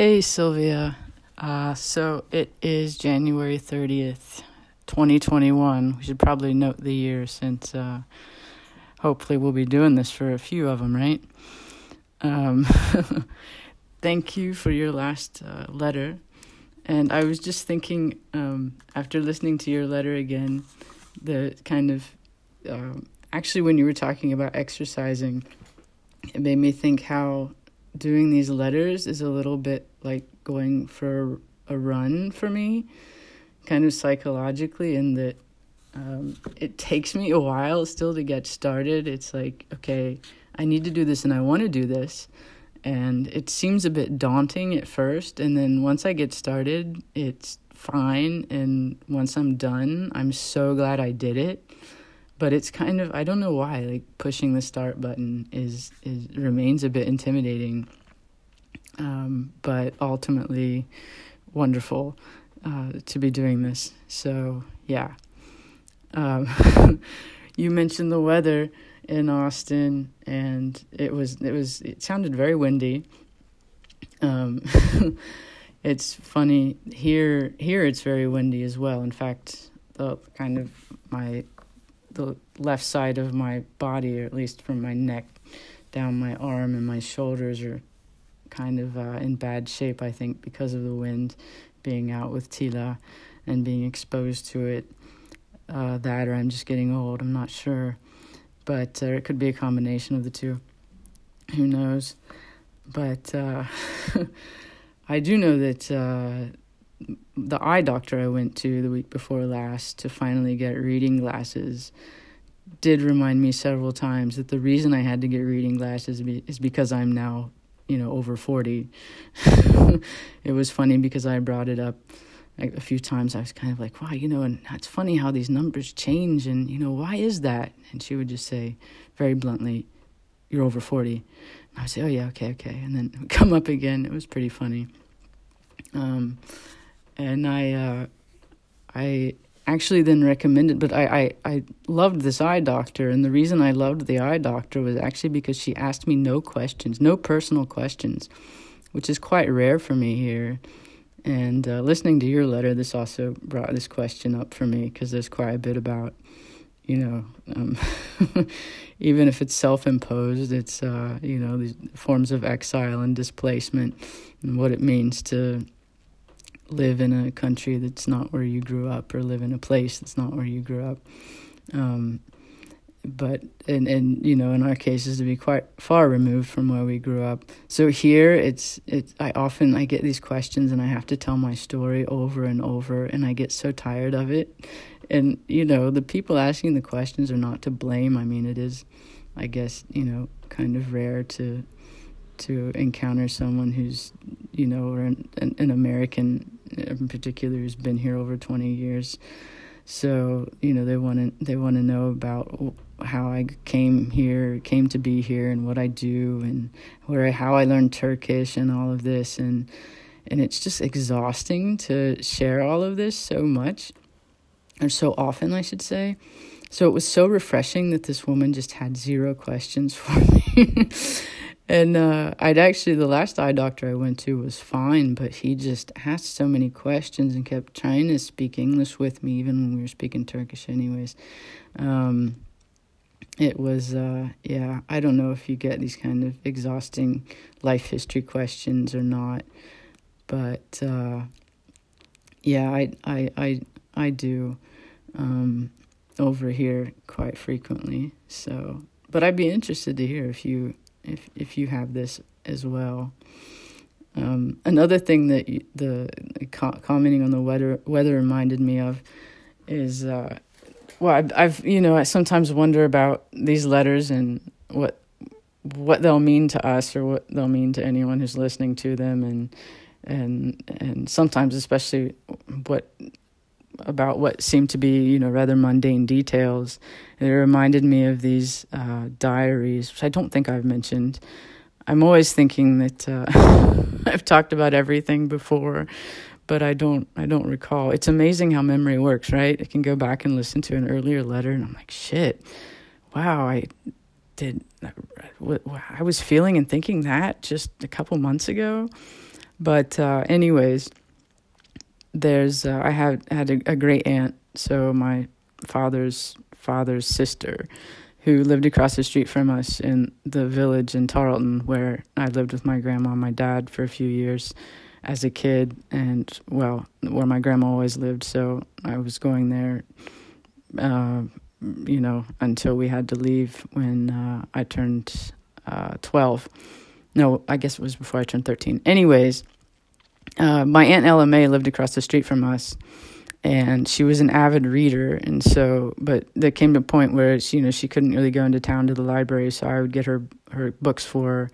Hey, Sylvia. Uh, so it is January 30th, 2021. We should probably note the year since uh, hopefully we'll be doing this for a few of them, right? Um, thank you for your last uh, letter. And I was just thinking, um, after listening to your letter again, the kind of um, actually, when you were talking about exercising, it made me think how doing these letters is a little bit like going for a run for me, kind of psychologically, in that um, it takes me a while still to get started. It's like, okay, I need to do this and I want to do this. And it seems a bit daunting at first. And then once I get started, it's fine. And once I'm done, I'm so glad I did it but it's kind of I don't know why like pushing the start button is is remains a bit intimidating, um, but ultimately wonderful uh, to be doing this. So yeah, um, you mentioned the weather in Austin, and it was it was it sounded very windy. Um, it's funny here. Here it's very windy as well. In fact, the kind of my the left side of my body, or at least from my neck down my arm and my shoulders, are kind of uh, in bad shape, I think, because of the wind being out with Tila and being exposed to it. Uh, that, or I'm just getting old, I'm not sure. But uh, it could be a combination of the two. Who knows? But uh, I do know that uh, the eye doctor I went to the week before last to finally get reading glasses did remind me several times that the reason I had to get reading glasses is because I'm now, you know, over 40. it was funny because I brought it up a few times. I was kind of like, wow, you know, and it's funny how these numbers change and, you know, why is that? And she would just say very bluntly, you're over 40. And I would say, oh, yeah, okay, okay. And then come up again. It was pretty funny. Um, and I uh, I actually then recommended but I, I, I loved this eye doctor and the reason I loved the eye doctor was actually because she asked me no questions, no personal questions, which is quite rare for me here. And uh, listening to your letter, this also brought this question up for me because there's quite a bit about, you know, um, even if it's self imposed, it's, uh, you know, these forms of exile and displacement and what it means to live in a country that's not where you grew up or live in a place that's not where you grew up. Um, but and and you know in our cases to be quite far removed from where we grew up. So here it's it's i often i get these questions and i have to tell my story over and over and i get so tired of it. And you know the people asking the questions are not to blame. I mean it is i guess you know kind of rare to to encounter someone who's you know or an, an American in particular who's been here over 20 years. So you know they want to they want to know about how I came here, came to be here, and what I do, and where how I learned Turkish, and all of this, and and it's just exhausting to share all of this so much, or so often, I should say. So it was so refreshing that this woman just had zero questions for me. And uh, I'd actually, the last eye doctor I went to was fine, but he just asked so many questions and kept trying to speak English with me, even when we were speaking Turkish, anyways. Um, it was, uh, yeah, I don't know if you get these kind of exhausting life history questions or not, but uh, yeah, I, I, I, I do um, over here quite frequently. So, but I'd be interested to hear if you if if you have this as well. Um, another thing that you, the co- commenting on the weather weather reminded me of is uh, well I've, I've you know I sometimes wonder about these letters and what what they'll mean to us or what they'll mean to anyone who's listening to them and and and sometimes especially what about what seemed to be, you know, rather mundane details. It reminded me of these uh, diaries, which I don't think I've mentioned. I'm always thinking that uh, I've talked about everything before, but I don't. I don't recall. It's amazing how memory works, right? I can go back and listen to an earlier letter, and I'm like, shit, wow, I did. I was feeling and thinking that just a couple months ago. But uh, anyways, there's uh, I had had a, a great aunt, so my father's father's sister, who lived across the street from us in the village in Tarleton, where I lived with my grandma and my dad for a few years as a kid, and well, where my grandma always lived. So I was going there, uh, you know, until we had to leave when uh, I turned uh, 12. No, I guess it was before I turned 13. Anyways, uh, my Aunt Ella May lived across the street from us and she was an avid reader and so but there came a point where she, you know she couldn't really go into town to the library so i would get her her books for her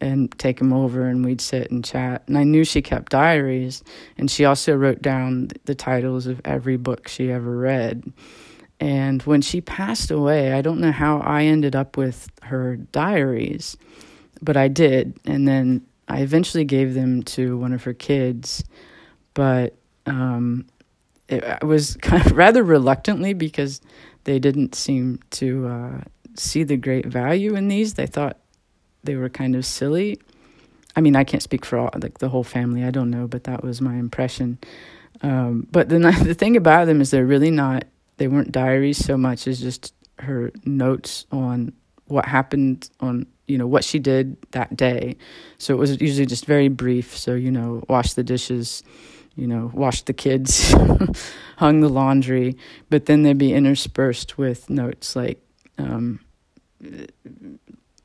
and take them over and we'd sit and chat. And i knew she kept diaries and she also wrote down the titles of every book she ever read. And when she passed away i don't know how i ended up with her diaries but i did. And then i eventually gave them to one of her kids but um, it was kind of rather reluctantly because they didn't seem to uh, see the great value in these. They thought they were kind of silly. I mean, I can't speak for all like the whole family. I don't know, but that was my impression. Um, but the the thing about them is they're really not. They weren't diaries so much as just her notes on what happened on you know what she did that day. So it was usually just very brief. So you know, wash the dishes, you know, washed the kids, hung the laundry, but then they'd be interspersed with notes like, um,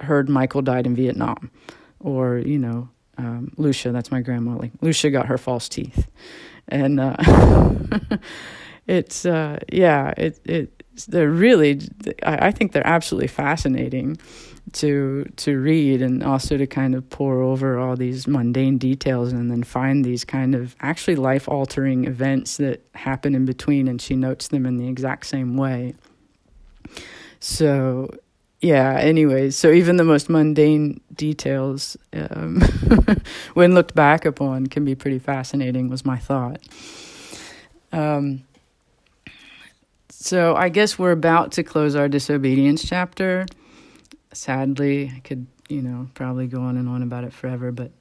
heard Michael died in Vietnam, or, you know, um, Lucia, that's my grandma, like, Lucia got her false teeth. And uh, it's, uh, yeah, it, it, they're really, I, think they're absolutely fascinating to to read and also to kind of pour over all these mundane details and then find these kind of actually life altering events that happen in between and she notes them in the exact same way. So yeah anyways so even the most mundane details um, when looked back upon can be pretty fascinating was my thought. Um, so i guess we're about to close our disobedience chapter sadly, I could, you know, probably go on and on about it forever, but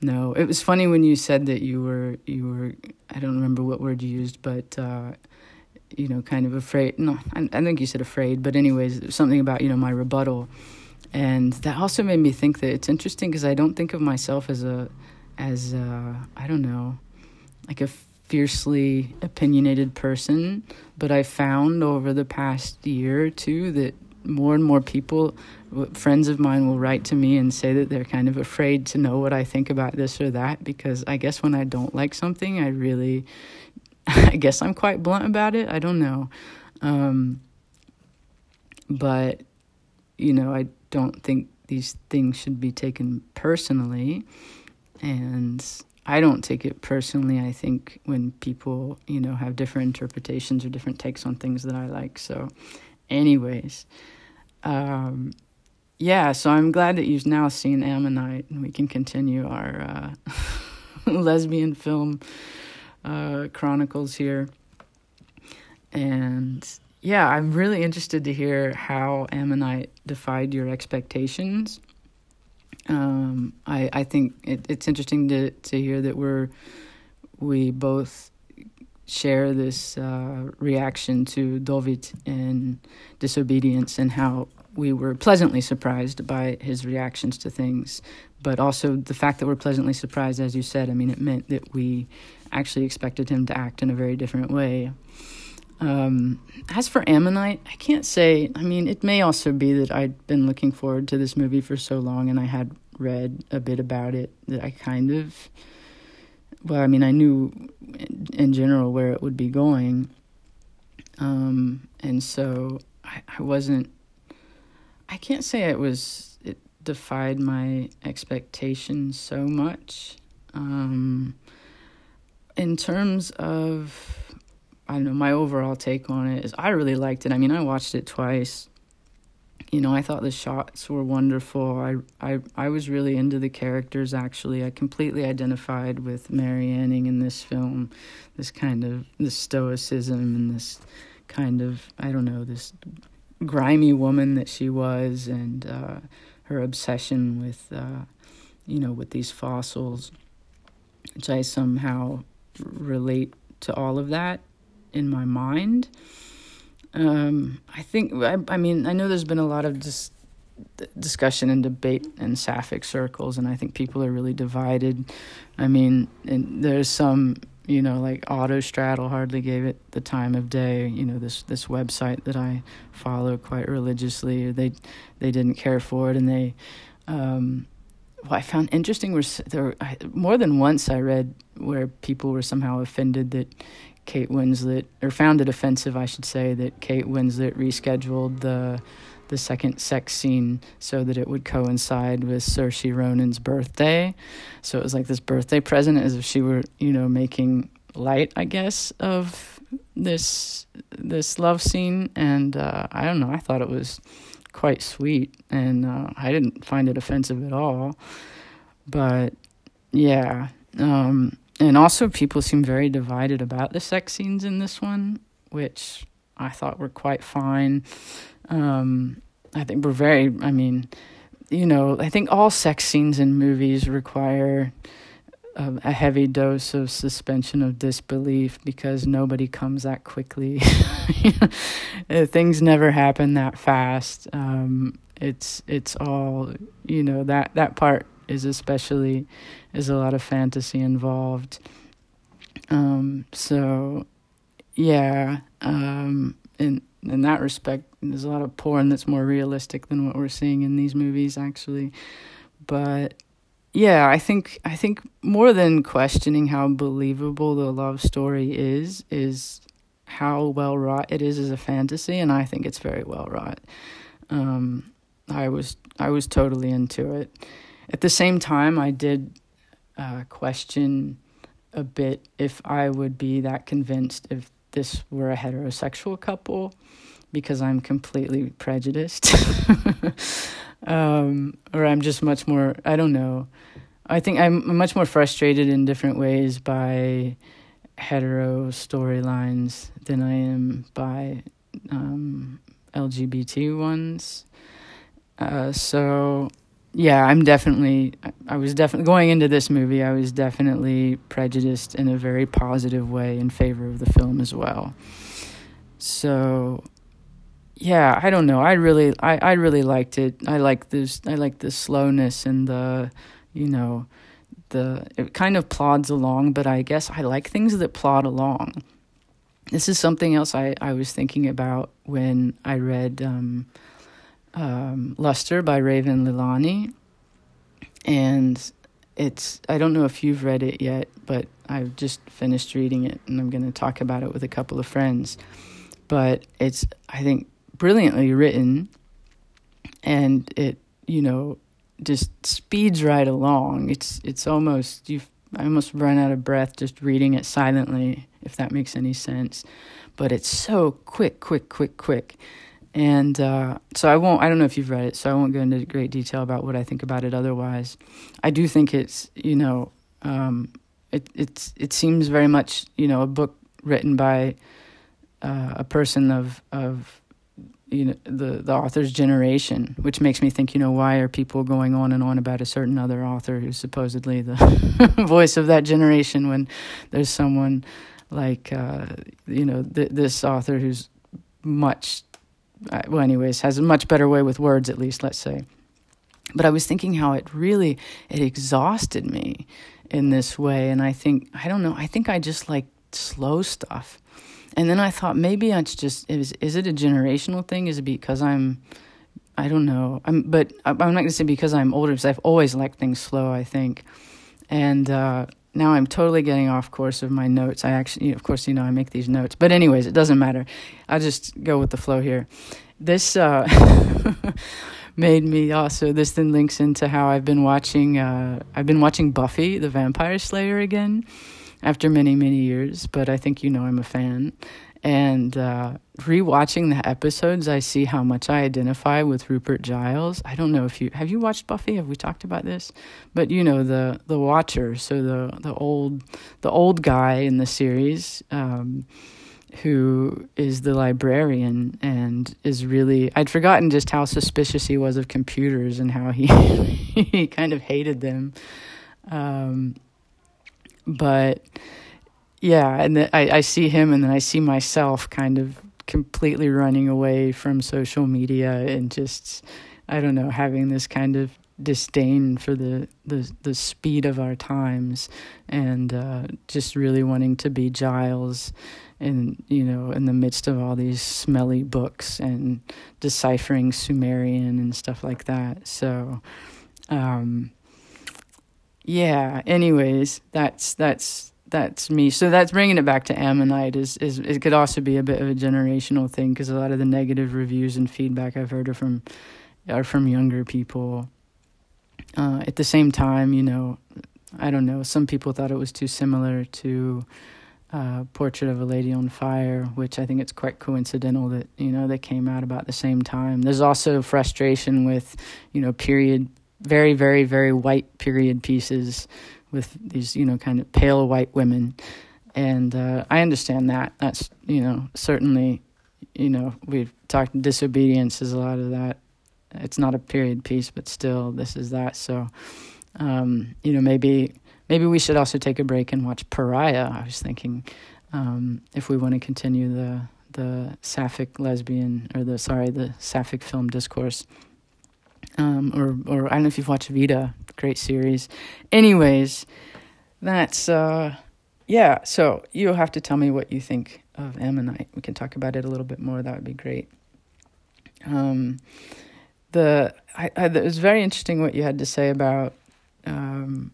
no. It was funny when you said that you were you were I don't remember what word you used, but uh you know, kind of afraid. No, I, I think you said afraid, but anyways, something about, you know, my rebuttal. And that also made me think that it's interesting because I don't think of myself as a as a, I don't know, like a fiercely opinionated person, but I found over the past year or two that more and more people friends of mine will write to me and say that they're kind of afraid to know what I think about this or that because I guess when I don't like something, I really, I guess I'm quite blunt about it. I don't know. Um, but, you know, I don't think these things should be taken personally. And I don't take it personally. I think when people, you know, have different interpretations or different takes on things that I like. So, anyways, um, yeah, so I'm glad that you've now seen Ammonite, and we can continue our uh, lesbian film uh, chronicles here. And yeah, I'm really interested to hear how Ammonite defied your expectations. Um, I I think it, it's interesting to to hear that we're we both share this uh, reaction to Dovid and disobedience and how we were pleasantly surprised by his reactions to things, but also the fact that we're pleasantly surprised, as you said, I mean, it meant that we actually expected him to act in a very different way. Um, as for Ammonite, I can't say. I mean, it may also be that I'd been looking forward to this movie for so long and I had read a bit about it that I kind of. Well, I mean, I knew in general where it would be going. Um, and so I, I wasn't I can't say it was it defied my expectations so much. Um, in terms of I don't know my overall take on it is I really liked it. I mean, I watched it twice. You know, I thought the shots were wonderful. I I I was really into the characters actually. I completely identified with Mary Anning in this film. This kind of this stoicism and this kind of I don't know, this grimy woman that she was and uh, her obsession with uh, you know with these fossils which I somehow relate to all of that in my mind. Um, I think, I, I, mean, I know there's been a lot of dis- discussion and debate in sapphic circles, and I think people are really divided. I mean, and there's some, you know, like Autostraddle hardly gave it the time of day. You know, this this website that I follow quite religiously, they they didn't care for it, and they. Um, what I found interesting was there more than once I read where people were somehow offended that Kate Winslet, or found it offensive, I should say, that Kate Winslet rescheduled the the second sex scene so that it would coincide with Saoirse Ronan's birthday. So it was like this birthday present, as if she were, you know, making light, I guess, of this this love scene. And uh, I don't know, I thought it was quite sweet, and uh, I didn't find it offensive at all. But yeah, um, and also people seem very divided about the sex scenes in this one, which I thought were quite fine. Um, I think we're very. I mean, you know, I think all sex scenes in movies require a, a heavy dose of suspension of disbelief because nobody comes that quickly. Things never happen that fast. Um, it's it's all you know that that part is especially is a lot of fantasy involved. Um, so yeah, um, in in that respect, there's a lot of porn that's more realistic than what we're seeing in these movies, actually. But yeah, I think I think more than questioning how believable the love story is, is how well wrought it is as a fantasy, and I think it's very well wrought. Um, I was I was totally into it. At the same time, I did uh, question a bit if I would be that convinced if this were a heterosexual couple, because I'm completely prejudiced, um, or I'm just much more. I don't know. I think I'm much more frustrated in different ways by hetero storylines than I am by um, LGBT ones. Uh, so yeah, I'm definitely. I was definitely going into this movie. I was definitely prejudiced in a very positive way in favor of the film as well. So, yeah, I don't know. I really, I, I really liked it. I like this. I like the slowness and the, you know, the. It kind of plods along, but I guess I like things that plod along. This is something else I I was thinking about when I read. Um, um, Luster by Raven Leilani, and it's I don't know if you've read it yet, but I've just finished reading it, and I'm going to talk about it with a couple of friends. But it's I think brilliantly written, and it you know just speeds right along. It's it's almost you I almost run out of breath just reading it silently, if that makes any sense. But it's so quick, quick, quick, quick and uh, so I won't. I don't know if you've read it, so I won't go into great detail about what I think about it. Otherwise, I do think it's you know um, it it's it seems very much you know a book written by uh, a person of of you know the the author's generation, which makes me think you know why are people going on and on about a certain other author who's supposedly the voice of that generation when there's someone like uh, you know th- this author who's much well, anyways, has a much better way with words, at least, let's say. But I was thinking how it really it exhausted me in this way, and I think I don't know. I think I just like slow stuff, and then I thought maybe it's just is is it a generational thing? Is it because I'm I don't know. I'm but I'm not going to say because I'm older because I've always liked things slow. I think, and uh, now I'm totally getting off course of my notes. I actually, of course, you know, I make these notes. But, anyways, it doesn't matter. I'll just go with the flow here. This uh, made me also, this then links into how I've been watching, uh, I've been watching Buffy the Vampire Slayer again after many, many years. But I think you know I'm a fan. And uh, rewatching the episodes, I see how much I identify with Rupert Giles. I don't know if you have you watched Buffy. Have we talked about this? But you know the the Watcher, so the the old the old guy in the series. Um, who is the librarian and is really I'd forgotten just how suspicious he was of computers and how he he kind of hated them. Um, but yeah, and the, I, I see him and then I see myself kind of completely running away from social media and just, I don't know, having this kind of disdain for the the, the speed of our times and uh, just really wanting to be Giles in you know in the midst of all these smelly books and deciphering Sumerian and stuff like that. So um, yeah, anyways, that's that's that's me. So that's bringing it back to Ammonite is is it could also be a bit of a generational thing because a lot of the negative reviews and feedback I've heard are from are from younger people uh, at the same time, you know, I don't know. Some people thought it was too similar to uh, Portrait of a Lady on Fire, which I think it's quite coincidental that you know they came out about the same time. There's also frustration with you know period, very very very white period pieces with these you know kind of pale white women, and uh, I understand that. That's you know certainly you know we've talked disobedience is a lot of that it's not a period piece, but still, this is that. So, um, you know, maybe maybe we should also take a break and watch Pariah. I was thinking um, if we want to continue the the sapphic lesbian or the sorry the sapphic film discourse. Um, or or I don't know if you've watched Vita, great series. Anyways, that's uh, yeah. So you'll have to tell me what you think of Ammonite. We can talk about it a little bit more. That would be great. Um, the I, I, it was very interesting what you had to say about um,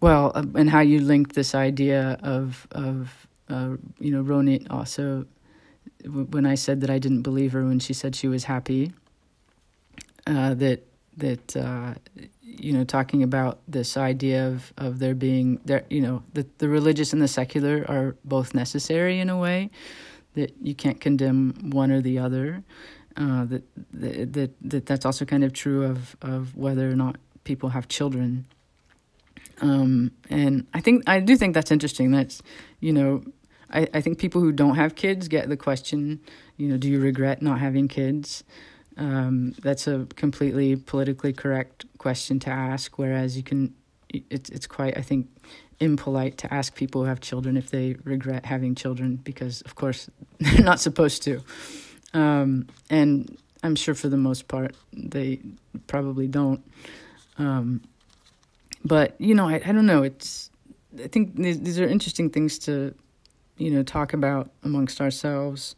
well uh, and how you linked this idea of of uh, you know Ronit also when I said that I didn't believe her when she said she was happy uh, that that uh, you know talking about this idea of of there being there you know the the religious and the secular are both necessary in a way that you can't condemn one or the other uh, that, that that that's also kind of true of of whether or not people have children. Um, and I think I do think that's interesting. That's you know, I, I think people who don't have kids get the question, you know, do you regret not having kids? Um, that's a completely politically correct question to ask. Whereas you can, it's it's quite I think impolite to ask people who have children if they regret having children because of course they're not supposed to. Um, and I'm sure for the most part they probably don't. Um, but you know, I, I don't know. It's I think these, these are interesting things to you know talk about amongst ourselves.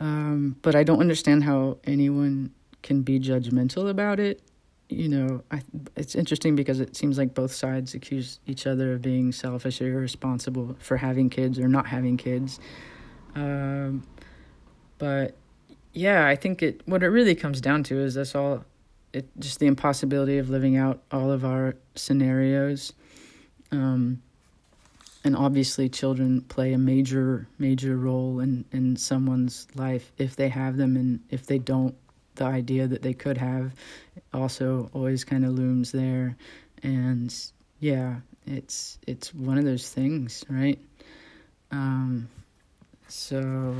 Um, but I don't understand how anyone can be judgmental about it. You know, I, it's interesting because it seems like both sides accuse each other of being selfish or irresponsible for having kids or not having kids. Um, but yeah, I think it what it really comes down to is that's all it just the impossibility of living out all of our scenarios. Um, and obviously children play a major major role in in someone's life if they have them and if they don't the idea that they could have also always kind of looms there and yeah it's it's one of those things right um so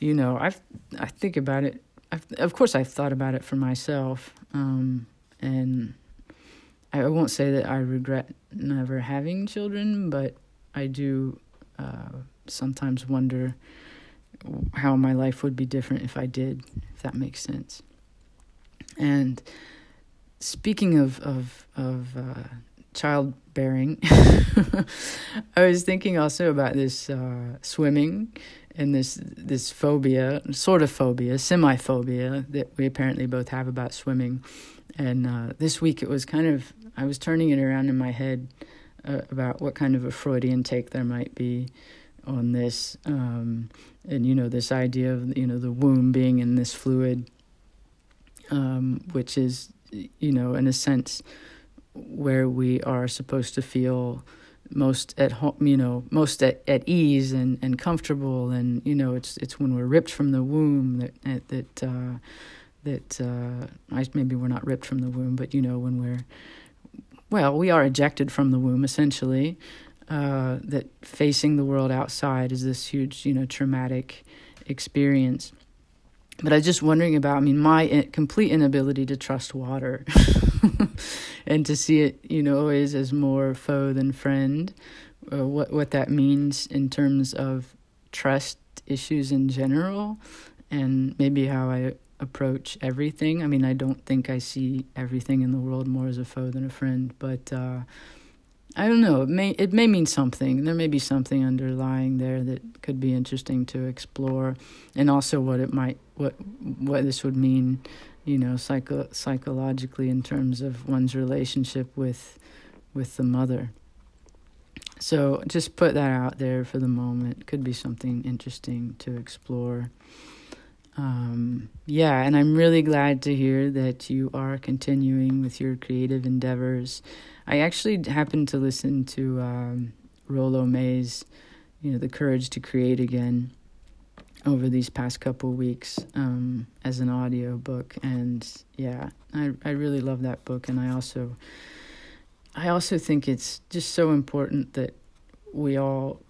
you know, I've I think about it. I've, of course, I've thought about it for myself, um, and I won't say that I regret never having children, but I do uh, sometimes wonder how my life would be different if I did, if that makes sense. And speaking of of of uh, childbearing, I was thinking also about this uh, swimming and this this phobia, sort of phobia, semi phobia that we apparently both have about swimming. And uh, this week it was kind of I was turning it around in my head uh, about what kind of a Freudian take there might be on this, um, and you know this idea of you know the womb being in this fluid, um, which is you know in a sense where we are supposed to feel most at home, you know, most at, at ease and, and comfortable. And, you know, it's, it's when we're ripped from the womb that, that, uh, that, uh, I, maybe we're not ripped from the womb, but, you know, when we're, well, we are ejected from the womb essentially, uh, that facing the world outside is this huge, you know, traumatic experience. But I was just wondering about, I mean, my complete inability to trust water. and to see it, you know, always as more foe than friend. Uh, what what that means in terms of trust issues in general, and maybe how I approach everything. I mean, I don't think I see everything in the world more as a foe than a friend, but uh, I don't know. It may it may mean something. There may be something underlying there that could be interesting to explore, and also what it might what what this would mean, you know, psycho psychologically in terms of one's relationship with with the mother. So just put that out there for the moment. Could be something interesting to explore. Um, yeah, and I'm really glad to hear that you are continuing with your creative endeavors. I actually happened to listen to um, Rollo May's, you know, The Courage to Create Again over these past couple weeks um, as an audio book, and yeah, I I really love that book, and I also I also think it's just so important that we all,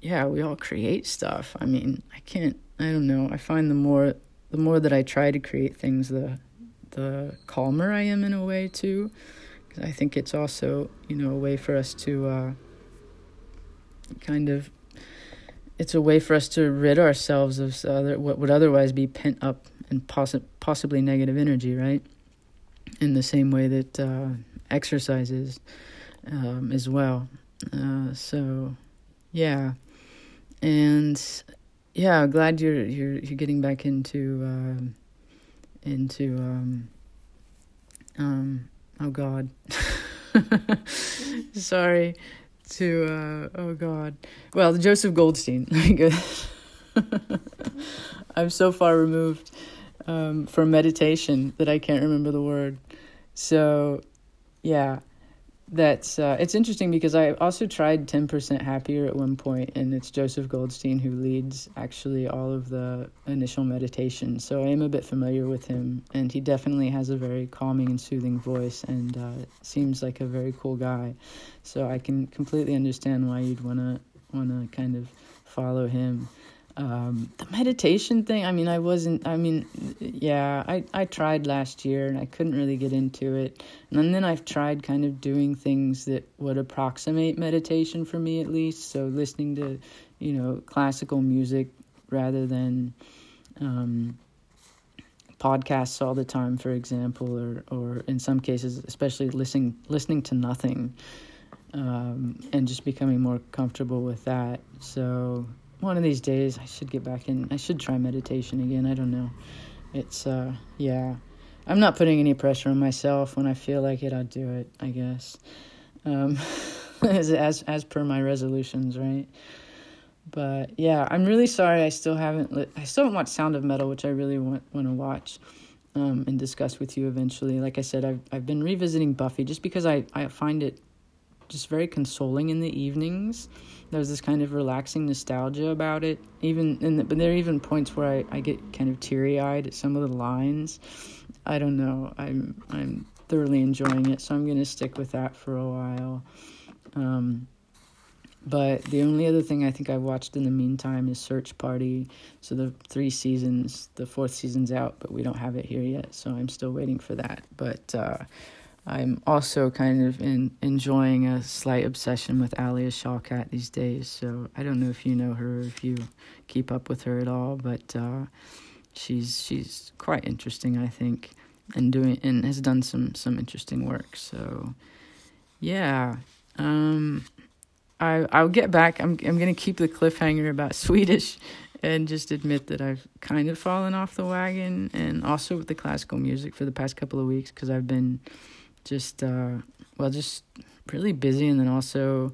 yeah, we all create stuff. I mean, I can't, I don't know. I find the more, the more that I try to create things, the, the calmer I am in a way too. I think it's also, you know, a way for us to, uh, kind of, it's a way for us to rid ourselves of other, what would otherwise be pent up and possi- possibly negative energy, right? In the same way that uh, exercises um, as well. Uh, so, yeah, and yeah, glad you're you're you're getting back into uh, into um, um oh God, sorry to uh, oh God, well Joseph Goldstein. I'm so far removed um, from meditation that I can't remember the word. So, yeah that's uh, it's interesting because I also tried 10% happier at one point and it's Joseph Goldstein who leads actually all of the initial meditation. So I am a bit familiar with him and he definitely has a very calming and soothing voice and uh, seems like a very cool guy. So I can completely understand why you'd want to kind of follow him um, the meditation thing, I mean, I wasn't, I mean, yeah, I, I tried last year and I couldn't really get into it. And then I've tried kind of doing things that would approximate meditation for me at least. So listening to, you know, classical music rather than um, podcasts all the time, for example, or, or in some cases, especially listening, listening to nothing. Um, and just becoming more comfortable with that. So one of these days I should get back in. I should try meditation again. I don't know. It's uh yeah. I'm not putting any pressure on myself. When I feel like it, I'll do it. I guess. Um, as as as per my resolutions, right? But yeah, I'm really sorry. I still haven't. Li- I still haven't watched Sound of Metal, which I really want want to watch. Um, and discuss with you eventually. Like I said, I've I've been revisiting Buffy just because I, I find it just very consoling in the evenings. There's this kind of relaxing nostalgia about it. Even in the, but there are even points where I, I get kind of teary eyed at some of the lines. I don't know. I'm I'm thoroughly enjoying it, so I'm gonna stick with that for a while. Um, but the only other thing I think I've watched in the meantime is Search Party. So the three seasons, the fourth season's out, but we don't have it here yet, so I'm still waiting for that. But uh, I'm also kind of in, enjoying a slight obsession with Alia Shawkat these days. So I don't know if you know her, if you keep up with her at all, but uh, she's she's quite interesting, I think, and doing and has done some some interesting work. So yeah, um, I I'll get back. I'm I'm gonna keep the cliffhanger about Swedish. And just admit that I've kind of fallen off the wagon, and also with the classical music for the past couple of weeks because I've been just uh, well, just really busy, and then also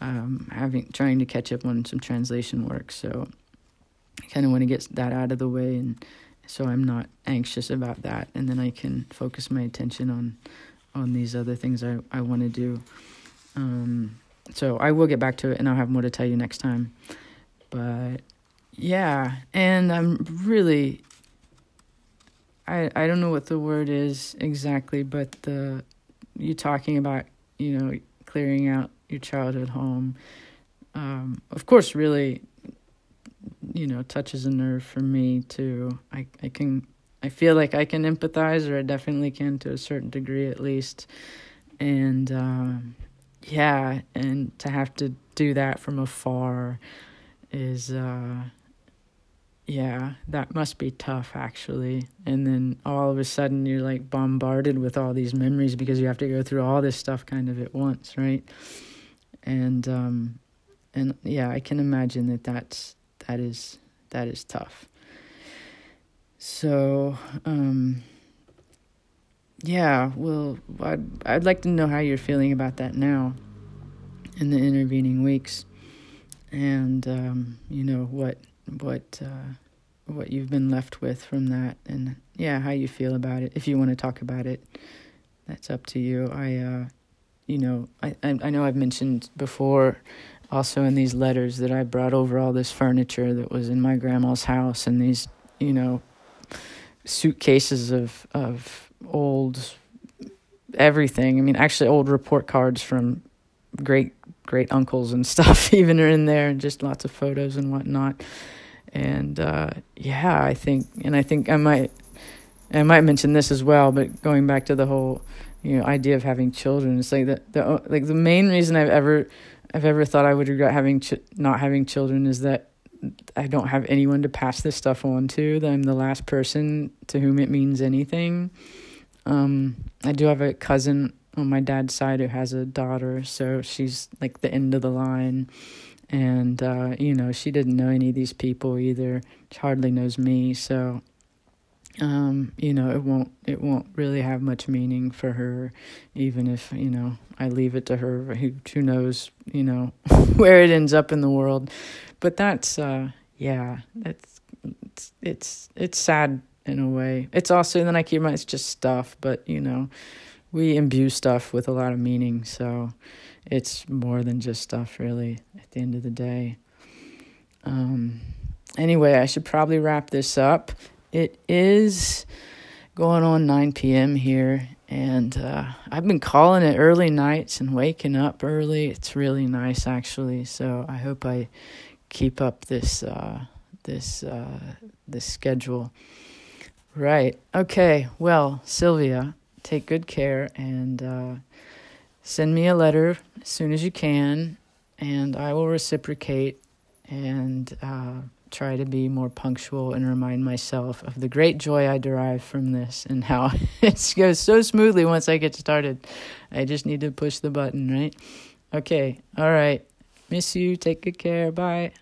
um, having trying to catch up on some translation work. So I kind of want to get that out of the way, and so I'm not anxious about that, and then I can focus my attention on on these other things I I want to do. Um, so I will get back to it, and I'll have more to tell you next time. But yeah, and I'm really I I don't know what the word is exactly, but the you talking about you know clearing out your childhood home, um, of course, really, you know, touches a nerve for me too. I I can I feel like I can empathize, or I definitely can to a certain degree at least. And um, yeah, and to have to do that from afar is, uh, yeah, that must be tough actually. And then all of a sudden you're like bombarded with all these memories because you have to go through all this stuff kind of at once, right? And um, and yeah, I can imagine that that's that is that is tough. So, um, yeah, well, I'd, I'd like to know how you're feeling about that now in the intervening weeks and um, you know what what uh, what you've been left with from that and yeah how you feel about it if you want to talk about it that's up to you i uh, you know I, I know i've mentioned before also in these letters that i brought over all this furniture that was in my grandma's house and these you know suitcases of of old everything. I mean, actually, old report cards from great great uncles and stuff even are in there, and just lots of photos and whatnot. And uh, yeah, I think, and I think I might, I might mention this as well. But going back to the whole, you know, idea of having children, it's like the the like the main reason I've ever I've ever thought I would regret having ch- not having children is that I don't have anyone to pass this stuff on to. That I'm the last person to whom it means anything. Um, I do have a cousin on my dad's side who has a daughter, so she's like the end of the line. And uh, you know, she didn't know any of these people either. She hardly knows me, so um, you know, it won't it won't really have much meaning for her, even if you know I leave it to her. Who who knows, you know, where it ends up in the world but that's uh yeah that's it's it's sad in a way it's also then i keep my it's just stuff but you know we imbue stuff with a lot of meaning so it's more than just stuff really at the end of the day um anyway i should probably wrap this up it is going on 9 p.m here and uh, I've been calling it early nights and waking up early. It's really nice, actually. So I hope I keep up this uh, this uh, this schedule. Right. Okay. Well, Sylvia, take good care and uh, send me a letter as soon as you can, and I will reciprocate and uh, try to be more punctual and remind myself of the great joy I derive from this and how it goes so smoothly once I get started. I just need to push the button, right? Okay. All right. Miss you. Take good care. Bye.